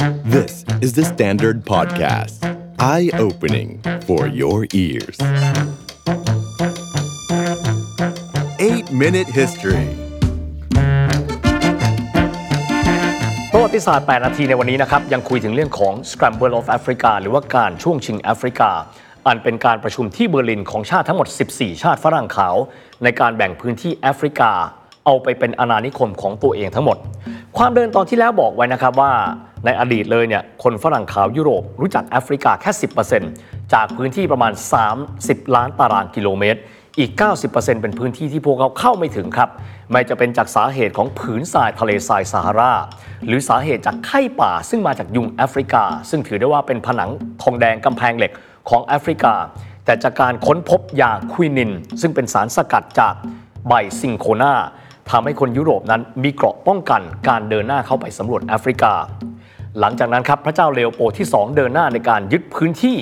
This is the Standard Podcast. Eye-opening for your ears. 8-Minute History ประวัติศาสตร์ 8 นาทีในวันนี้นะครับ ยังคุยถึงเรื่องของ Scramble of Africa หรือว่าการช่วงชิงแอฟริกา อันเป็นการประชุมที่เบอร์ลินของชาติทั้งหมด 14 ชาติฝรั่งขาว ในการแบ่งพื้นที่แอฟริกา เอาไปเป็นอาณานิคมของตัวเองทั้งหมด ความเดินตอนที่แล้วบอกไว้นะครับว่า ในอดีตเลยเนี่ยคนฝรั่งขาวยุโรปรู้จักแอฟริกาแค่ 10%จากพื้นที่ประมาณ 30 ล้านตารางกิโลเมตร อีก 90%เป็นพื้นที่ที่พวกเขาเข้าไม่ถึงครับ ไม่จะเป็นจากสาเหตุของผืนทรายทะเลทรายซาฮารา หรือสาเหตุจากไข้ป่าซึ่งมาจากยุงแอฟริกา ซึ่งถือได้ว่าเป็นผนังทองแดงกำแพงเหล็กของแอฟริกา แต่จากการค้นพบยาควินิน ซึ่งเป็นสารสกัดจากใบซิงโคนาทำให้คนยุโรปนั้นมีเกราะป้องกันการเดินหน้าเข้าไปสำรวจแอฟริกา หลังจากนั้นครับพระเจ้าเลโอโปที่ 2 เดินหน้าในการยึดพื้นที่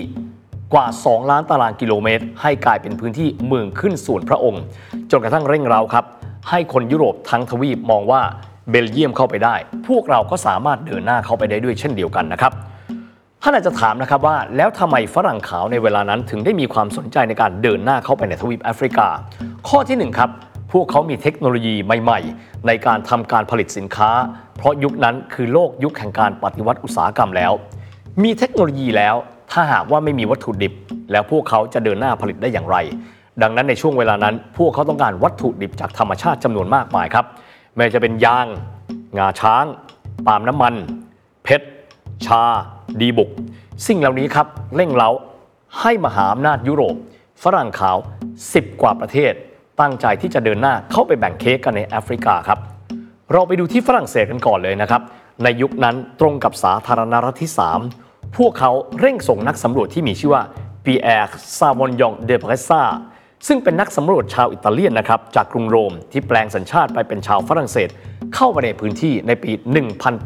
กว่า 2 ล้านตารางกิโลเมตร ให้กลายเป็นพื้นที่เมืองขึ้นส่วนพระองค์ จนกระทั่งเร่งเร้าครับ ให้คนยุโรปทั้งทวีปมองว่าเบลเยียมเข้าไปได้ พวกเราก็สามารถเดินหน้าเข้าไปได้ด้วยเช่นเดียวกันนะครับท่านอาจจะถามนะครับว่าแล้วทำไมฝรั่งขาวในเวลานั้นถึงได้มีความสนใจในการเดินหน้าเข้าไปในทวีปแอฟริกา ข้อที่หนึ่งครับ พวกเขามีเทคโนโลยีใหม่ ๆ ในการทำการผลิตสินค้า เพราะยุคนั้นคือโลกยุคแห่งการปฏิวัติอุตสาหกรรมแล้ว มีเทคโนโลยีแล้ว ถ้าหากว่าไม่มีวัตถุดิบ แล้วพวกเขาจะเดินหน้าผลิตได้อย่างไร ดังนั้นในช่วงเวลานั้น พวกเขาต้องการวัตถุดิบจากธรรมชาติจำนวนมากมายครับไม่ว่าจะเป็นยาง งาช้าง ปาล์มน้ำมัน เพชร ชา ดีบุก สิ่งเหล่านี้ครับเร่งเร้าให้มหาอำนาจยุโรป ฝรั่งขาว 10 กว่าประเทศ ตั้งใจที่จะเดินหน้าเข้าไปแบ่งเค้กกันในแอฟริกาครับ เราไปดูที่ฝรั่งเศสกันก่อนเลยนะครับ ในยุคนั้นตรงกับสาธารณรัฐที่ 3 พวกเขาเร่งส่งนักสำรวจที่มีชื่อว่าปีแอร์ซาวอร์ญองเดอบราซซาซึ่งเป็นนักสำรวจชาวอิตาเลียนนะครับจากกรุงโรมที่แปลงสัญชาติไปเป็นชาวฝรั่งเศส เข้าไปในพื้นที่ในปี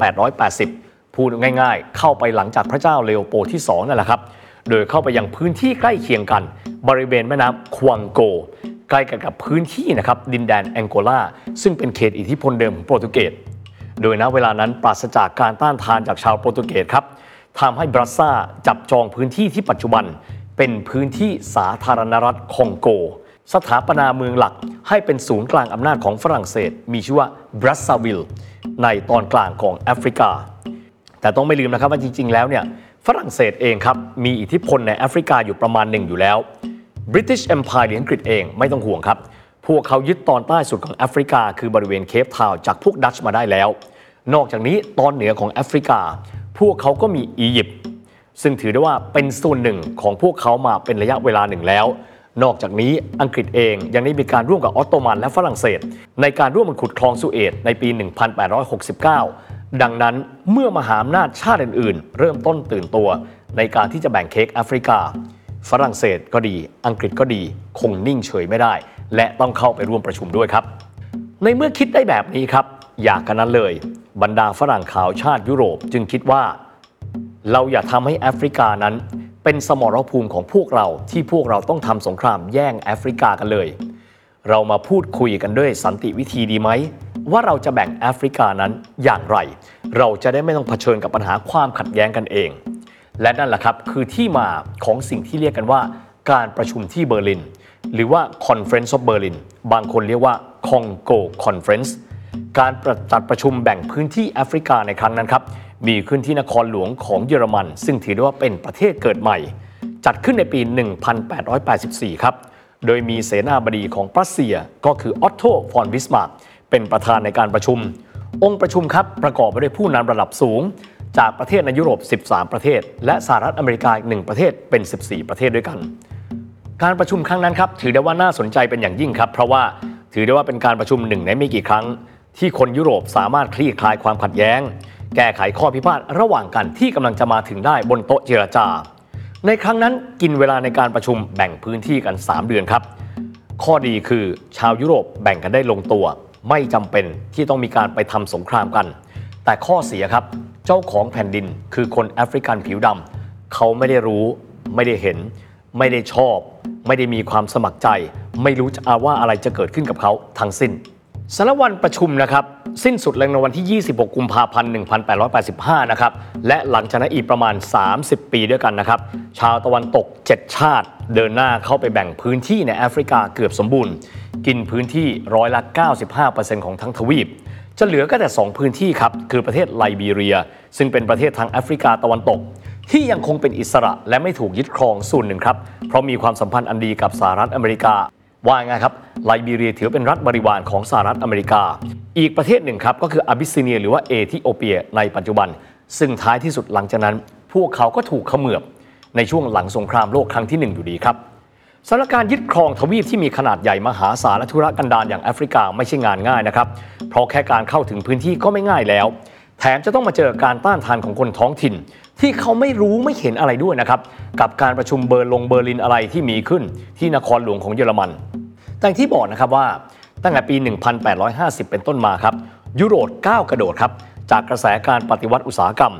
1880 พูดง่ายๆ เข้าไปหลังจากพระเจ้าเลโอโปที่2นั่นแหละครับ โดยเข้าไปยังพื้นที่ใกล้เคียงกัน บริเวณแม่น้ำควงโก ใกล้กันกับพื้นที่นะครับดินแดนแองโกลาซึ่งเป็นเขตอิทธิพลเดิมของโปรตุเกส โดยณเวลานั้นปราศจากการต้านทานจากชาวโปรตุเกสครับทำให้บรัสซาจับจองพื้นที่ที่ปัจจุบัน เป็นพื้นที่สาธารณรัฐคองโก สถาปนาเมืองหลักให้เป็นศูนย์กลางอำนาจของฝรั่งเศส มีชื่อว่าบราซซาวิลในตอนกลางของแอฟริกา แต่ต้องไม่ลืมนะครับว่าจริง ๆ แล้วเนี่ยฝรั่งเศสเองครับมีอิทธิพลในแอฟริกาอยู่ประมาณหนึ่งอยู่แล้ว British Empire หรืออังกฤษเองไม่ต้องห่วงครับ พวกเขายึดตอนใต้สุดของแอฟริกา คือบริเวณเคปทาวน์จากพวกดัตช์มาได้แล้ว นอกจากนี้ตอนเหนือของแอฟริกา พวกเขาก็มีอียิปต์ซึ่งถือได้ว่าเป็นส่วนหนึ่งของพวกเขามาเป็นระยะเวลาหนึ่งแล้ว นอกจากนี้อังกฤษเองยังได้มีการร่วมกับออตโตมันและฝรั่งเศส ในการร่วมมันขุดคลองสุเอตในปี 1869 ดังนั้นเมื่อมหาอำนาจชาติอื่นๆ เริ่มต้นตื่นตัวในการที่จะแบ่งเค้กแอฟริกา ฝรั่งเศสก็ดี อังกฤษก็ดี คงนิ่งเฉยไม่ได้ และต้องเข้าไปร่วมประชุมด้วยครับ ในเมื่อคิดได้แบบนี้ครับ อยากกันนั้นเลย บรรดาฝรั่งขาวชาติยุโรปจึงคิดว่า เราอย่าทำให้แอฟริกานั้น เป็นสมรภูมิของพวกเราที่พวกเราต้องทำสงครามแย่งแอฟริกากันเลย เรามาพูดคุยกันด้วยสันติวิธีดีไหมว่าเราจะแบ่งแอฟริกานั้นอย่างไร เราจะได้ไม่ต้องเผชิญกับปัญหาความขัดแย้งกันเอง และนั่นแหละครับคือที่มาของสิ่งที่เรียกกันว่า การประชุมที่เบอร์ลิน หรือว่า Conference of Berlin บางคนเรียกว่า Congo Conference การจัดประชุมแบ่งพื้นที่แอฟริกาในครั้งนั้นครับ มีขึ้นที่นครหลวงของเยอรมัน ซึ่งถือได้ว่าเป็นประเทศเกิดใหม่ จัดขึ้นในปี 1884 ครับ โดยมีเสนาบดีของปรัสเซียก็คือออตโตฟอนบิสมาร์กเป็นประธานในการประชุม องค์ประชุมครับประกอบไปด้วยผู้นำระดับสูง จากประเทศในยุโรป 13 ประเทศ และสหรัฐอเมริกาอีกหนึ่งประเทศเป็น 14 ประเทศด้วยกัน การประชุมครั้งนั้นครับถือได้ว่าน่าสนใจเป็นอย่างยิ่งครับ เพราะว่าถือได้ว่าเป็นการประชุมหนึ่งในไม่กี่ครั้ง ที่คนยุโรปสามารถคลี่คลายความขัดแย้ง แก้ไขข้อพิพาทระหว่างกันที่กำลังจะมาถึงได้บนโต๊ะเจรจา ในครั้งนั้นกินเวลาในการประชุมแบ่งพื้นที่กัน 3 เดือนครับ ข้อดีคือชาวยุโรปแบ่งกันได้ลงตัว ไม่จำเป็นที่ต้องมีการไปทำสงครามกัน แต่ข้อเสียครับ เจ้าของแผ่นดินคือคนแอฟริกันผิวดำเขาไม่ได้รู้ไม่ได้เห็น ไม่ได้ชอบ ไม่ได้มีความสมัครใจ ไม่รู้จะว่าอะไรจะเกิดขึ้นกับเขาทั้งสิ้นสารวันประชุมนะครับสิ้นสุดลงในวันที่ 26 กุมภาพันธ์ 1885 นะครับและหลังจากนั้นอีกประมาณ 30 ปีด้วยกันนะครับชาวตะวันตก 7 ชาติ เดินหน้าเข้าไปแบ่งพื้นที่ในแอฟริกาเกือบสมบูรณ์ กินพื้นที่ร้อยละ 95%ของทั้งทวีป จะเหลือก็แต่ 2 พื้นที่ครับ คือประเทศไลบีเรีย ซึ่งเป็นประเทศทางแอฟริกาตะวันตก ที่ยังคงเป็นอิสระและไม่ถูกยึดครองส่วนหนึ่งครับ เพราะมีความสัมพันธ์อันดีกับสหรัฐอเมริกา ว่าไงครับไลบีเรียถือเป็นรัฐบริวารของสหรัฐอเมริกา อีกประเทศหนึ่งครับก็คืออาบิสซิเนียหรือว่าเอธิโอเปียในปัจจุบัน ซึ่งท้ายที่สุดหลังจากนั้น พวกเขาก็ถูกเขมือบในช่วงหลังสงครามโลกครั้งที่หนึ่งอยู่ดีครับ สถานการณ์ยึดครองทวีปที่มีขนาดใหญ่มหาศาลและทุรกันดารอย่างแอฟริกาไม่ใช่งานง่ายนะครับ เพราะแค่การเข้าถึงพื้นที่ก็ไม่ง่ายแล้ว แถมจะต้องมาเจอการต้านทานของคนท้องถิ่น ที่เขาไม่รู้ไม่เห็นอะไรด้วยนะครับ กับการประชุมเบอร์ลงเบอร์ลินอะไรที่มีขึ้น ที่นครหลวงของเยอรมัน แต่ที่บอกนะครับว่าตั้งแต่ปี 1850 เป็นต้นมาครับ ยุโรปก้าวกระโดดครับจากกระแสการปฏิวัติอุตสาหกรรม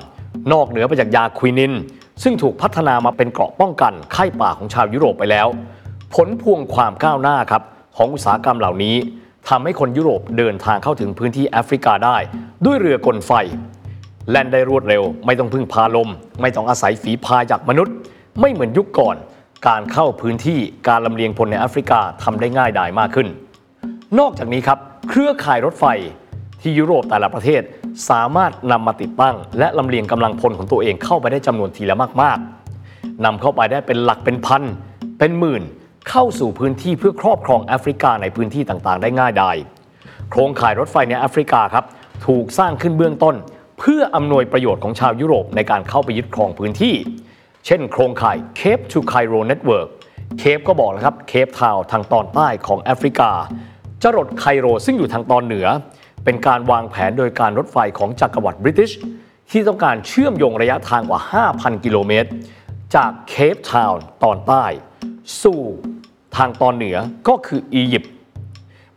นอกเหนือไปจากยาควินิน ซึ่งถูกพัฒนามาเป็นเกราะป้องกันไข้ป่าของชาวยุโรปไปแล้ว ผลพวงความก้าวหน้าครับของอุตสาหกรรมเหล่านี้ทำให้คนยุโรปเดินทางเข้าถึงพื้นที่แอฟริกาได้ ด้วยเรือกลไฟ แล่นได้รวดเร็ว ไม่ต้องพึ่งพาลม ไม่ต้องอาศัยฝีพายจากมนุษย์ ไม่เหมือนยุคก่อน การเข้าพื้นที่การลำเลียงพลในแอฟริกาทำได้ง่ายดายมากขึ้น นอกจากนี้ครับ เครือข่ายรถไฟที่ยุโรปแต่ละประเทศสามารถนำมาติดตั้ง และลำเลียงกำลังพลของตัวเองเข้าไปได้จำนวนทีละมาก ๆนำเข้าไปได้เป็นหลักเป็นพัน เป็นหมื่น เข้าสู่พื้นที่เพื่อครอบครองแอฟริกาในพื้นที่ต่างๆ ได้ง่ายดายโครงข่ายรถไฟในแอฟริกาครับถูกสร้างขึ้นเบื้องต้น เพื่ออำนวยประโยชน์ของชาวยุโรปในการเข้าไปยึดครองพื้นที่ เช่น โครงข่าย Cape to Cairo Network เคปก็บอกแล้วครับเคปทาวทางตอนใต้ของแอฟริกา จรดไคโรซึ่งอยู่ทางตอนเหนือ เป็นการวางแผนโดยการรถไฟของจักรวรรดิบริติชที่ต้องการเชื่อมโยงระยะทางกว่า 5,000 กิโลเมตร จากเคปทาวน์ตอนใต้ สู่ ทางตอนเหนือก็คืออียิปต์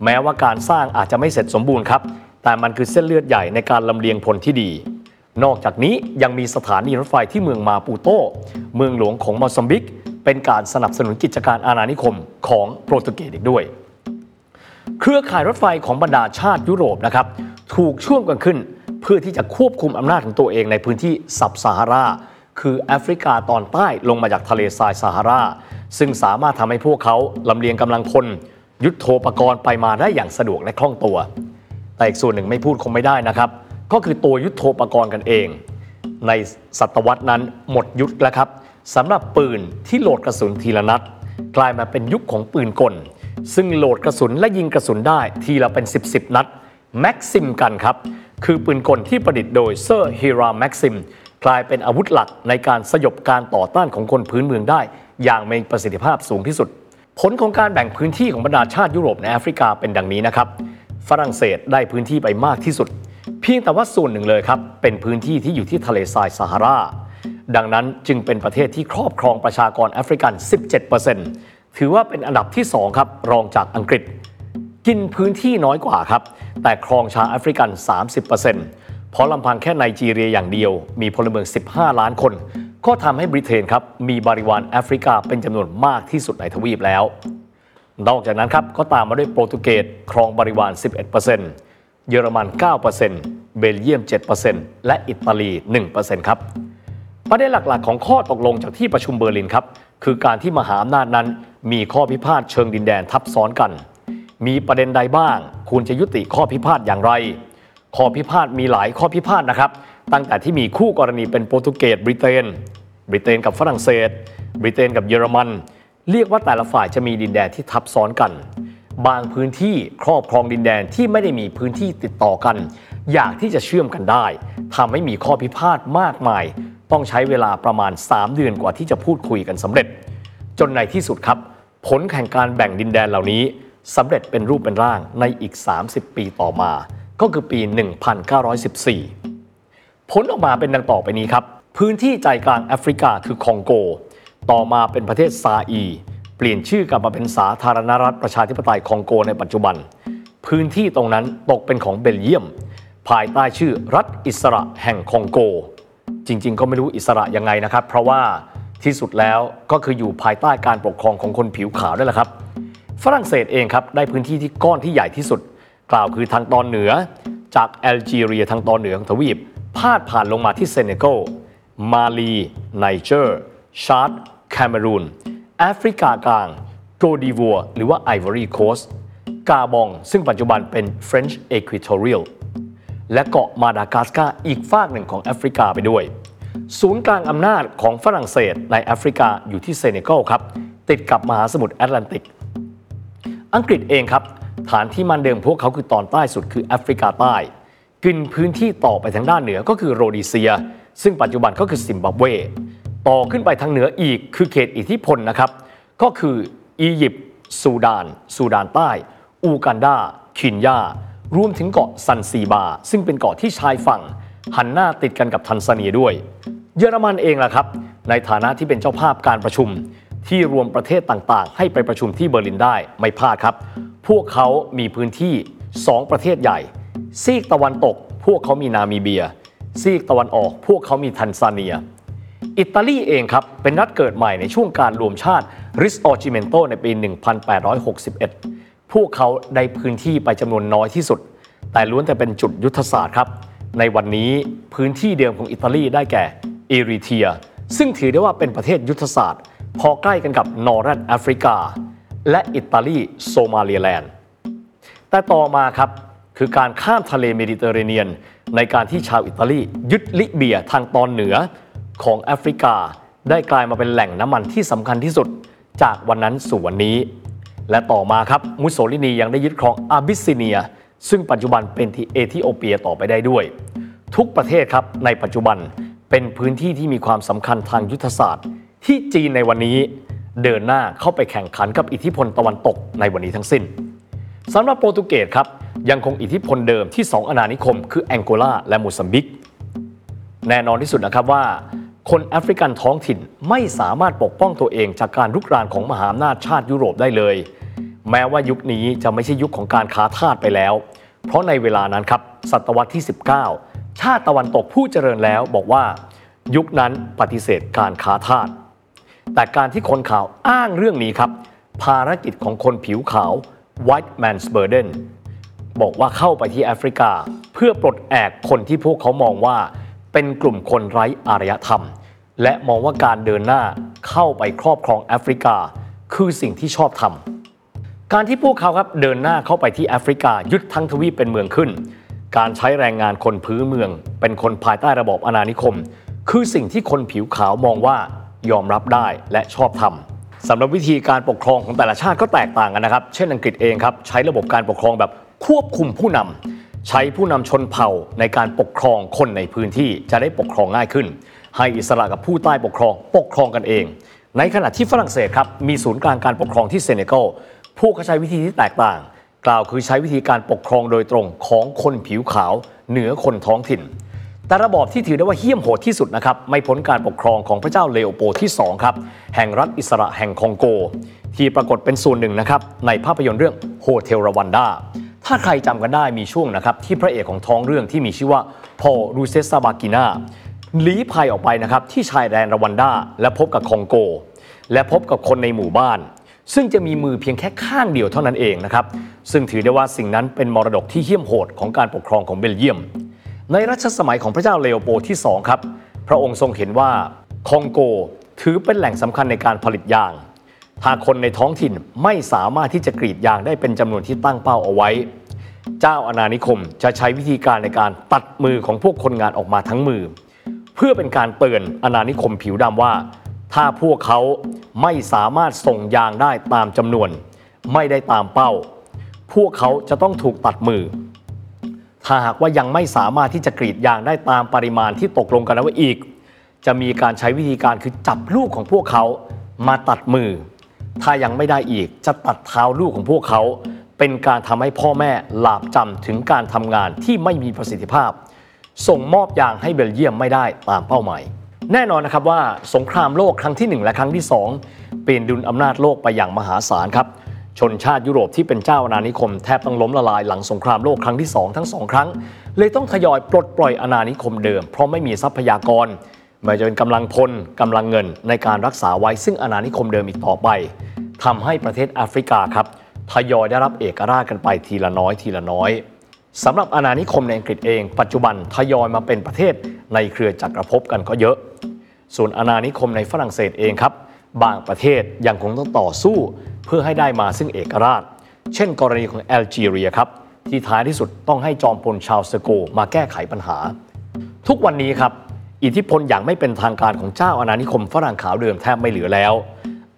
แม้ว่าการสร้างอาจจะไม่เสร็จสมบูรณ์ครับ แต่มันคือเส้นเลือดใหญ่ในการลำเลียงพลที่ดี นอกจากนี้ยังมีสถานีรถไฟที่เมืองมาปูโต เมืองหลวงของมอซัมบิก เป็นการสนับสนุนกิจการอาณานิคมของโปรตุเกสอีกด้วย เครือข่ายรถไฟของบรรดาชาติยุโรปนะครับถูกช่วงกันขึ้น เพื่อที่จะควบคุมอำนาจของตัวเองในพื้นที่ซับซาฮารา คือแอฟริกาตอนใต้ลงมาจากทะเลทรายซาฮารา ซึ่งสามารถทำให้พวกเขาลำเลียงกำลังพลยุทธโธปกรณ์ไปมาได้อย่างสะดวกและคล่องตัว แต่อีกส่วนหนึ่งไม่พูดคงไม่ได้นะครับ ก็คือตัวยุทธโธปกรณ์กันเอง ในศตวรรษนั้นหมดยุคแล้วครับสำหรับปืนที่โหลดกระสุนทีละนัด กลายมาเป็นยุคของปืนกล ซึ่งโหลดกระสุนและยิงกระสุนได้ทีละเป็น 10บสนัดแม็กซิมกันครับ คือปืนกลที่ประดิษฐ์โดยเซอร์ฮิราแม็กซิม กลายเป็นอาวุธหลักในการสยบการต่อต้านของคนพื้นเมืองได้ อย่างมีประสิทธิภาพสูงที่สุด ผลของการแบ่งพื้นที่ของบรรดาชาติยุโรปในแอฟริกาเป็นดังนี้นะครับ ฝรั่งเศสได้พื้นที่ไปมากที่สุด เพียงแต่ว่าส่วนหนึ่งเลยครับ เป็นพื้นที่ที่อยู่ที่ทะเลทรายซาฮารา ดังนั้นจึงเป็นประเทศที่ครอบครองประชากรแอฟริกัน 17%ถือว่าเป็นอันดับที่2ครับรองจากอังกฤษ กินพื้นที่น้อยกว่าครับแต่ครองชาวแอฟริกัน 30% เพราะลำพังแค่ไนจีเรียอย่างเดียว มีพลเมือง 15 ล้านคน ก็ทำให้บริเตนครับมีบริวารแอฟริกาเป็นจำนวนมากที่สุดในทวีปแล้ว นอกจากนั้นครับก็ตามมาด้วยโปรตุเกสครองบริวาร 11%เยอรมัน 9%เบลเยียม 7%และอิตาลี 1%ครับประเด็นหลักๆ ของข้อตกลงจากที่ประชุมเบอร์ลินครับคือการที่มหาอำนาจนั้นมีข้อพิพาทเชิงดินแดนทับซ้อนกัน มีประเด็นใดบ้าง ควรจะยุติข้อพิพาทอย่างไร ข้อพิพาทมีหลายข้อพิพาทนะครับ ตั้งแต่ที่มีคู่กรณีเป็นโปรตุเกสบริเตนบริเตนกับฝรั่งเศส บริเตนกับเยอรมัน เรียกว่าแต่ละฝ่ายจะมีดินแดนที่ทับซ้อนกัน บางพื้นที่ครอบครองดินแดนที่ไม่ได้มีพื้นที่ติดต่อกัน อยากที่จะเชื่อมกันได้ทำให้มีข้อพิพาทมากมาย ต้องใช้เวลาประมาณ 3 เดือนกว่าที่จะพูดคุยกันสำเร็จ จนในที่สุดครับ ผลแห่งการแบ่งดินแดนเหล่านี้สำเร็จเป็นรูปเป็นร่างในอีก 30 ปีต่อมา ก็คือปี 1914 ผลออกมาเป็นดังต่อไปนี้ครับ พื้นที่ใจกลางแอฟริกาคือคองโก ต่อมาเป็นประเทศซาอี เปลี่ยนชื่อกลับมาเป็นสาธารณรัฐประชาธิปไตยคองโกในปัจจุบัน พื้นที่ตรงนั้นตกเป็นของเบลเยียม ภายใต้ชื่อรัฐอิสระแห่งคองโก จริง ๆ ก็ไม่รู้อิสระยังไงนะครับ เพราะว่าที่สุดแล้วก็คืออยู่ภายใต้การปกครองของคนผิวขาวด้วยแหละครับ ฝรั่งเศสเองครับได้พื้นที่ที่ก้อนที่ใหญ่ที่สุด กล่าวคือทางตอนเหนือ จากแอลจีเรียทางตอนเหนือของทวีป พาดผ่านลงมาที่เซเนกัลมาลีไนเจอร์ชาร์ดแคเมรูนแอฟริกากลางโกตดิวัวร์ หรือว่าไอวอรีโคสต์กาบอง ซึ่งปัจจุบันเป็น French Equatorial และเกาะมาดากัสการ์อีกฝากหนึ่งของแอฟริกาไปด้วย ศูนย์กลางอำนาจของฝรั่งเศสในแอฟริกาอยู่ที่เซเนกัลครับ ติดกับมหาสมุทรแอตแลนติก อังกฤษเองครับ ฐานที่มันเดิมพวกเขาคือตอนใต้สุดคือแอฟริกาใต้ กินพื้นที่ต่อไปทางด้านเหนือก็คือโรดีเซีย ซึ่งปัจจุบันก็คือซิมบับเว ต่อขึ้นไปทางเหนืออีกคือเขตอิทธิพลนะครับ ก็คืออียิปต์ซูดาน ซูดานใต้ อูกันดาเคนยารวมถึงเกาะแซนซิบาร์ ซึ่งเป็นเกาะที่ชายฝั่ง หันหน้าติดกันกับทันซาเนียด้วย เยอรมันเองล่ะครับ ในฐานะที่เป็นเจ้าภาพการประชุม ที่รวมประเทศต่างๆ ให้ไปประชุมที่เบอร์ลินได้ไม่พลาดครับ พวกเขามีพื้นที่ 2 ประเทศใหญ่ ซีกตะวันตก พวกเขามีนามิเบีย ซีกตะวันออก พวกเขามีทันซาเนีย อิตาลีเองครับ เป็นรัฐเกิดใหม่ในช่วงการรวมชาติ it: Risorgimento ในปี 1861 พวกเขาได้พื้นที่ไปจำนวนน้อยที่สุด แต่ล้วนแต่เป็นจุดยุทธศาสตร์ครับ ในวันนี้พื้นที่เดิมของอิตาลีได้แก่เอริเทรีย ซึ่งถือได้ว่าเป็นประเทศยุทธศาสตร์ พอใกล้กันกับ Northern Africa และอิตาลีโซมาเลียแลนด์ แต่ต่อมาครับคือการข้ามทะเลเมดิเตอร์เรเนียน ในการที่ชาวอิตาลียึดลิเบียทางตอนเหนือของแอฟริกา ได้กลายมาเป็นแหล่งน้ำมันที่สำคัญที่สุดจากวันนั้นสู่วันนี้ และต่อมาครับมุสโสลินียังได้ยึดครองอาบิสซิเนีย ซึ่งปัจจุบันเป็นที่เอธิโอเปียต่อไปได้ด้วย ทุกประเทศครับในปัจจุบันเป็นพื้นที่ที่มีความสำคัญทางยุทธศาสตร์ ที่จีนในวันนี้ เดินหน้าเข้าไปแข่งขันกับอิทธิพลตะวันตกในวันนี้ทั้งสิ้นสำหรับโปรตุเกสครับยังคงอิทธิพลเดิมที่ 2 อาณานิคม คือแองโกลาและโมซัมบิก แน่นอนที่สุดนะครับว่า คนแอฟริกันท้องถิ่นไม่สามารถปกป้องตัวเองจากการลุกรานของมหาอำนาจชาติยุโรปได้เลย แม้ว่ายุคนี้จะไม่ใช่ยุคของการค้าทาสไปแล้ว เพราะในเวลานั้นครับศตวรรษที่ 19 ชาติตะวันตกผู้เจริญแล้วบอกว่า ยุคนั้นปฏิเสธการค้าทาส แต่การที่คนข่าวอ้างเรื่องนี้ครับ ภารกิจของคนผิวขาว white man's burden บอกว่าเข้าไปที่แอฟริกา เพื่อปลดแอกคนที่พวกเขามองว่า เป็นกลุ่มคนไร้อารยธรรม และมองว่าการเดินหน้าเข้าไปครอบครองแอฟริกา คือสิ่งที่ชอบทำการที่พวกเขาครับเดินหน้าเข้าไปที่แอฟริกายึดทั้งทวีปเป็นเมืองขึ้น การใช้แรงงานคนพื้นเมือง เป็นคนภายใต้ระบอบอาณานิคม คือสิ่งที่คนผิวขาวมองว่า ยอมรับได้และชอบทำสำหรับวิธีการปกครองของแต่ละชาติก็แตกต่างกันนะครับ เช่นอังกฤษเองครับใช้ระบบการปกครองแบบควบคุมผู้นำใช้ผู้นำชนเผ่าในการปกครองคนในพื้นที่จะได้ปกครองง่ายขึ้น ให้อิสระกับผู้ใต้ปกครองปกครองกันเอง ในขณะที่ฝรั่งเศสครับมีศูนย์กลางการปกครองที่เซเนกัลผู้เขาใช้วิธีที่แตกต่าง กล่าวคือใช้วิธีการปกครองโดยตรงของคนผิวขาว เหนือคนท้องถิ่น แต่ระบอบที่ถือได้ว่าเหี้ยมโหดที่สุดนะครับไม่พ้นการปกครองของพระเจ้าเลโอโปลด์ที่2ครับแห่งรัฐอิสระแห่งคองโก ที่ปรากฏเป็นส่วนหนึ่งนะครับในภาพยนตร์เรื่อง Hotel Rwanda ถ้าใครจำกันได้มีช่วงนะครับที่พระเอกของท้องเรื่องที่มีชื่อว่าพอล รูเซสซาบากินาลี้ภัยออกไปนะครับที่ชายแดนรวันดาและพบกับคองโก และพบกับคนในหมู่บ้าน ซึ่งจะมีมือเพียงแค่ข้างเดียวเท่านั้นเองนะครับซึ่งถือได้ว่าสิ่งนั้นเป็นมรดกที่เหี้ยมโหดของการปกครองของเบลเยียม ในรัชสมัยของพระเจ้าเลโอโปที่ 2 ครับ พระองค์ทรงเห็นว่าคองโกถือเป็นแหล่งสำคัญในการผลิตยาง หากคนในท้องถิ่นไม่สามารถที่จะกรีดยางได้เป็นจำนวนที่ตั้งเป้าเอาไว้ เจ้าอาณานิคมจะใช้วิธีการในการตัดมือของพวกคนงานออกมาทั้งมือ เพื่อเป็นการเตือนอาณานิคมผิวดำว่า ถ้าพวกเขาไม่สามารถส่งยางได้ตามจำนวน ไม่ได้ตามเป้า พวกเขาจะต้องถูกตัดมือ ถ้าหากว่ายังไม่สามารถที่จะกรีดยางได้ตามปริมาณที่ตกลงกันแล้วอีก จะมีการใช้วิธีการคือจับลูกของพวกเขามาตัดมือ ถ้ายังไม่ได้อีกจะตัดเท้าลูกของพวกเขา เป็นการทำให้พ่อแม่หลาบจำถึงการทำงานที่ไม่มีประสิทธิภาพ ส่งมอบยางให้เบลเยียมไม่ได้ตามเป้าหมายแน่นอนนะครับว่าสงครามโลกครั้งที่ 1 และครั้งที่ 2 เปลี่ยนดุลอำนาจโลกไปอย่างมหาศาลครับ ชนชาติยุโรปที่เป็นเจ้าอาณานิคมแทบต้องล้มละลายหลังสงครามโลกครั้งที่ 2 ทั้งสองครั้ง เลยต้องทยอยปลดปล่อยอาณานิคมเดิม เพราะไม่มีทรัพยากรไม่จะเป็นกำลังพลกำลังเงินในการรักษาไว้ซึ่งอาณานิคมเดิมอีกต่อไปทำให้ประเทศแอฟริกาครับทยอยได้รับเอกราชกันไปทีละน้อยทีละน้อยสำหรับอาณานิคมในอังกฤษเอง ปัจจุบันทยอยมาเป็นประเทศในเครือจักรภพกันก็เยอะ ส่วนอาณานิคมในฝรั่งเศสเองครับ บางประเทศยังคงต้องต่อสู้ เพื่อให้ได้มาซึ่งเอกราช เช่นกรณีของแอลจีเรียครับ ที่ท้ายที่สุดต้องให้จอมพลชาวสโกมาแก้ไขปัญหา ทุกวันนี้ครับ อิทธิพลอย่างไม่เป็นทางการของเจ้าอาณานิคมฝรั่งขาวเดิมแทบไม่เหลือแล้ว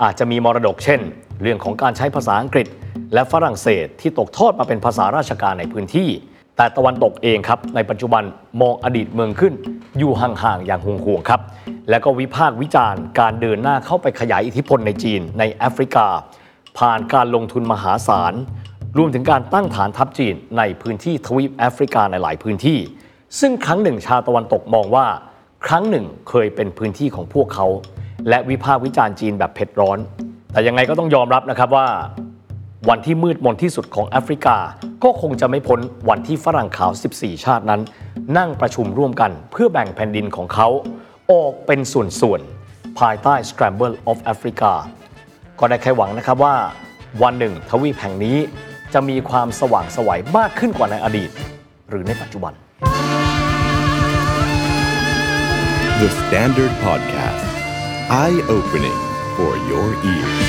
อาจจะมีมรดกเช่น เรื่องของการใช้ภาษาอังกฤษ และฝรั่งเศสที่ตกทอดมาเป็นภาษาราชการในพื้นที่ แต่ตะวันตกเองครับในปัจจุบันมองอดีตเมืองขึ้น อยู่ห่างๆอย่างห่วงๆครับและก็วิพากษ์วิจารณ์การเดินหน้าเข้าไปขยายอิทธิพลในจีนในแอฟริกา ผ่านการลงทุนมหาศาล รวมถึงการตั้งฐานทัพจีนในพื้นที่ทวีปแอฟริกาในหลายพื้นที่ ซึ่งครั้งหนึ่งชาวตะวันตกมองว่า ครั้งหนึ่งเคยเป็นพื้นที่ของพวกเขา และวิพากษ์วิจารณ์จีนแบบเผ็ดร้อน แต่ยังไงก็ต้องยอมรับนะครับว่า วันที่มืดมนที่สุดของแอฟริกา ก็คงจะไม่พ้นวันที่ฝรั่งขาว 14 ชาตินั้น นั่งประชุมร่วมกันเพื่อแบ่งแผ่นดินของเขา ออกเป็นส่วนๆภายใต้ Scramble of Africa ก็ได้แค่หวังนะครับว่า วันหนึ่งทวีปแห่งนี้จะมีความสว่างสวัยมากขึ้นกว่าในอดีต หรือในปัจจุบัน The Standard Podcast. Eye opening for your ears.